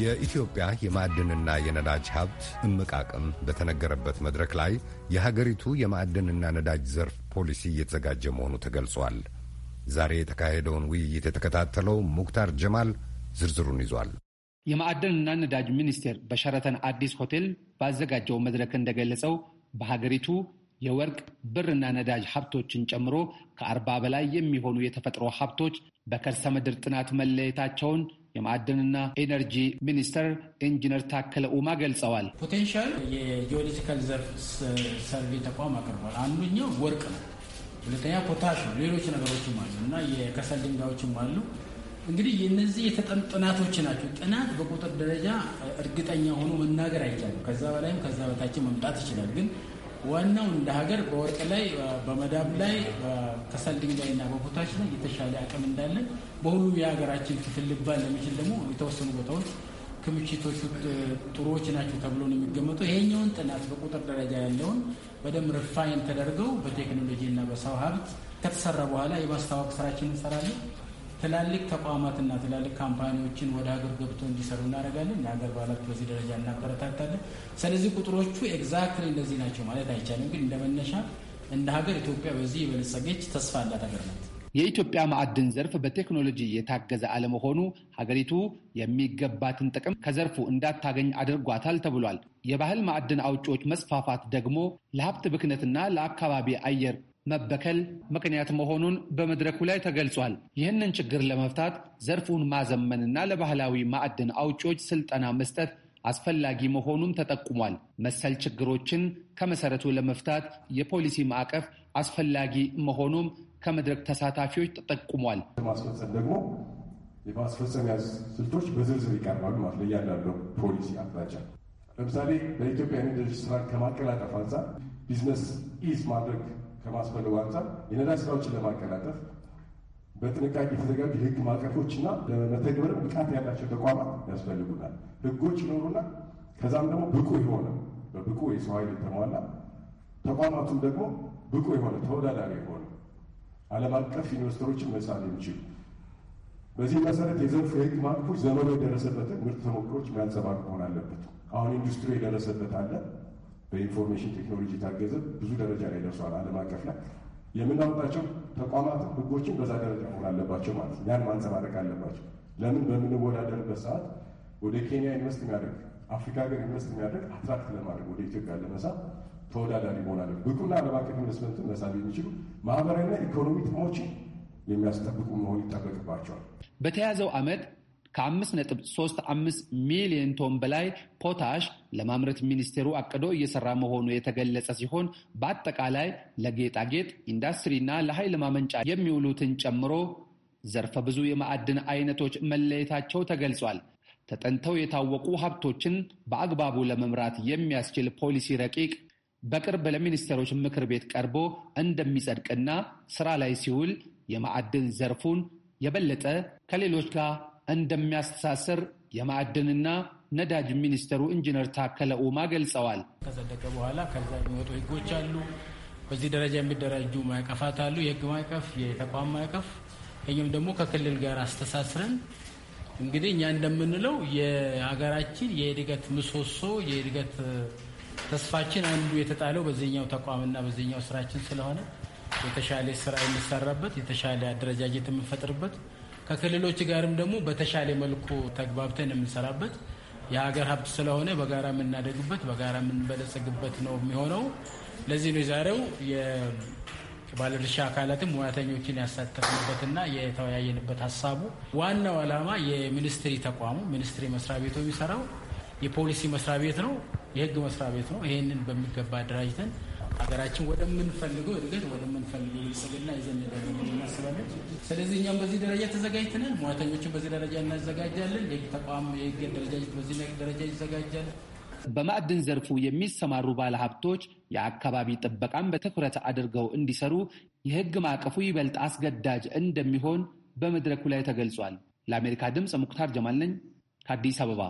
የኢትዮጵያ የማዕድንና የነዳጅ ሀብት እምቅ አቅም በተነገረበት መድረክ ላይ የሀገሪቱ የማዕድንና ነዳጅ ዘርፍ ፖሊሲ እየተዘጋጀ መሆኑ ተገልጿል። ዛሬ የተካሄደውን ውይይት የተከታተለው ሙክታር ጀማል ዝርዝሩን ይዟል። የማዕድንና ነዳጅ ሚኒስቴር በሸረተን አዲስ ሆቴል ባዘጋጀው መድረክ እንደገለጸው በሀገሪቱ የወርቅ ብርና ነዳጅ ሀብቶችን ጨምሮ ከአርባ በላይ የሚሆኑ የተፈጥሮ ሀብቶች በከርሰ ምድር ጥናት መለየታቸውን የማዕድንና ኤነርጂ ሚኒስተር ኢንጂነር ታከለ ኡማ ገልጸዋል። potential የ geological ዘርፍ survey ተቋም አቅርቧል። አንደኛው ወርቅ ነው። ሁለተኛ ፖታሽ ነው። ሌሎች ነገሮችም አሉ እና የከሰል ድንጋዮችም አሉ። እንግዲህ የነዚህ የተጠኑ ጥናቶች ናቸው። ጥናት በቁጥር ደረጃ እርግጠኛ ሆኖ መናገር አይቻልም። ከዛ በላይም ከዛ በታችን መምጣት ይችላል ግን ዋናው እንደ ሀገር በወርቅ ላይ በመዳብ ላይ በከሰል ድንጋይ እና በፖታሽ ላይ የተሻለ አቅም እንዳለን በሁሉም የሀገራችን ክፍል ሊባል በሚችል ደግሞ የተወሰኑ ቦታዎች ክምችቶቹ ጥሩዎች ናቸው ተብሎ ነው የሚገመተው። ይሄኛውን ጥናት በቁጥር ደረጃ ያለውን በደንብ refine ተደርገው በቴክኖሎጂ እና በሰው ሀብት ከተሰራ በኋላ የማስታወቅ ስራችን እንሰራለን። ትላልቅ ተቋማትና ትላልቅ company ዎችን ወደ ሀገር ገብቶ እንዲሰሩ እናደርጋለን። የሀገር ባላት በዚህ ደረጃ እናበረታታለን። ስለዚህ ቁጥሮቹ exactly እንደዚህ ናቸው ማለት አይቻልም፣ ግን እንደ መነሻ እንደ ሀገር ኢትዮጵያ በዚህ የበለጸገች ተስፋ ያላት ሀገር ናት። የኢትዮጵያ ማዕድን ዘርፍ በቴክኖሎጂ የታገዘ አለመሆኑ ሀገሪቱ የሚገባትን ጥቅም ከዘርፉ እንዳታገኝ አድርጓታል ተብሏል። የባህል ማዕድን አውጪዎች መስፋፋት ደግሞ ለሀብት ብክነትና ለአካባቢ አየር መበከል ምክንያት መሆኑን በመድረኩ ላይ ተገልጿል። ይህንን ችግር ለመፍታት ዘርፉን ማዘመንና ለባህላዊ ማዕድን አውጪዎች ስልጠና መስጠት አስፈላጊ መሆኑም ተጠቁሟል። መሰል ችግሮችን ከመሰረቱ ለመፍታት የፖሊሲ ማዕቀፍ አስፈላጊ መሆኑም ከመድረክ ተሳታፊዎች ተጠቁሟል። ማስፈጸም ደግሞ የማስፈጸሚያ ስልቶች በዝርዝር ይቀርባሉ ማለት ለእያንዳንዱ ፖሊሲ አቅጣጫ። ለምሳሌ በኢትዮጵያ ኢንዱስትሪ ስራ ከማቀላጠፍ አንጻር business ease ማድረግ ከማስፈለጉ አንጻር የነዳጅ ስራዎችን ለማቀላጠፍ በጥንቃቄ የተዘጋጁ የህግ ማዕቀፎችና ለመተግበር ብቃት ያላቸው ተቋማት ያስፈልጉናል። ህጎች ይኖሩና ከዛም ደግሞ ብቁ የሆነ በብቁ የሰው ኃይል የተሟላ ተቋማቱም ደግሞ ብቁ የሆነ ተወዳዳሪ የሆነ ዓለም አቀፍ ኢንቨስተሮችን መሳብ የሚችሉ በዚህ መሰረት የዘርፉ የህግ ማዕቀፎች ዘመኑ የደረሰበትን ምርት ተሞክሮች የሚያንጸባርቅ መሆን አለበት። አሁን ኢንዱስትሪ የደረሰበት አለ በ information technology የታገዘ ብዙ ደረጃ ላይ ደርሷል። ዓለም አቀፍ ላይ የምናወጣቸው ተቋማት ህጎችን በዛ ደረጃ መሆን አለባቸው ማለት ያን ማንጸባረቅ አለባቸው። ለምን በምንወዳደርበት ሰዓት ወደ ኬንያ invest የሚያደርግ አፍሪካ ሀገር invest የሚያደርግ attract ለማድረግ ወደ ኢትዮጵያ ለመሳብ ተወዳዳሪ መሆን ብቁና ዓለም አቀፍ ኢንቨስትመንትን መሳብ የሚችሉ ማህበራዊና ኢኮኖሚ ጥቅሞችን የሚያስጠብቁ መሆን ይጠበቅባቸዋል። በተያዘው ዓመት ከ5.35 ሚሊዮን ቶን በላይ ፖታሽ ለማምረት ሚኒስቴሩ አቅዶ እየሰራ መሆኑ የተገለጸ ሲሆን በአጠቃላይ ለጌጣጌጥ ኢንዱስትሪና ለኃይል ማመንጫ የሚውሉትን ጨምሮ ዘርፈ ብዙ የማዕድን አይነቶች መለየታቸው ተገልጿል። ተጠንተው የታወቁ ሀብቶችን በአግባቡ ለመምራት የሚያስችል ፖሊሲ ረቂቅ በቅርብ ለሚኒስቴሮች ምክር ቤት ቀርቦ እንደሚጸድቅና ስራ ላይ ሲውል የማዕድን ዘርፉን የበለጠ ከሌሎች ጋር እንደሚያስተሳስር የማዕድንና ነዳጅ ሚኒስትሩ ኢንጂነር ታከለ ኡማ ገልጸዋል። ከጸደቀ በኋላ ከዛ የሚወጡ ህጎች አሉ። በዚህ ደረጃ የሚደራጁ ማዕቀፋት አሉ። የህግ ማዕቀፍ፣ የተቋም ማዕቀፍ ይህም ደግሞ ከክልል ጋር አስተሳስረን እንግዲህ እኛ እንደምንለው የሀገራችን የእድገት ምሰሶ የእድገት ተስፋችን አንዱ የተጣለው በዚህኛው ተቋምና በዚህኛው ስራችን ስለሆነ የተሻለ ስራ የሚሰራበት የተሻለ አደረጃጀት የምንፈጥርበት ከክልሎች ጋርም ደግሞ በተሻለ መልኩ ተግባብተን የምንሰራበት የሀገር ሀብት ስለሆነ በጋራ የምናደግበት በጋራ የምንበለጸግበት ነው የሚሆነው። ለዚህ ነው የዛሬው የባለድርሻ አካላትም ሙያተኞችን ያሳተፍንበትና የተወያየንበት ሀሳቡ ዋናው ዓላማ የሚኒስትሪ ተቋሙ ሚኒስትሪ መስሪያ ቤቱ የሚሰራው የፖሊሲ መስሪያ ቤት ነው፣ የህግ መስሪያ ቤት ነው። ይህንን በሚገባ አደራጅተን ሀገራችን ወደምንፈልገው እድገት ወደምንፈልገው ብልጽግና ይዘን እናስባለን። ስለዚህ እኛም በዚህ ደረጃ ተዘጋጅተናል። ሙያተኞችን በዚህ ደረጃ እናዘጋጃለን። የህግ ተቋም የህግ ደረጃጀት በዚህ ደረጃ ይዘጋጃል። በማዕድን ዘርፉ የሚሰማሩ ባለሀብቶች የአካባቢ ጥበቃን በትኩረት አድርገው እንዲሰሩ የህግ ማዕቀፉ ይበልጥ አስገዳጅ እንደሚሆን በመድረኩ ላይ ተገልጿል። ለአሜሪካ ድምፅ ሙክታር ጀማል ነኝ ከአዲስ አበባ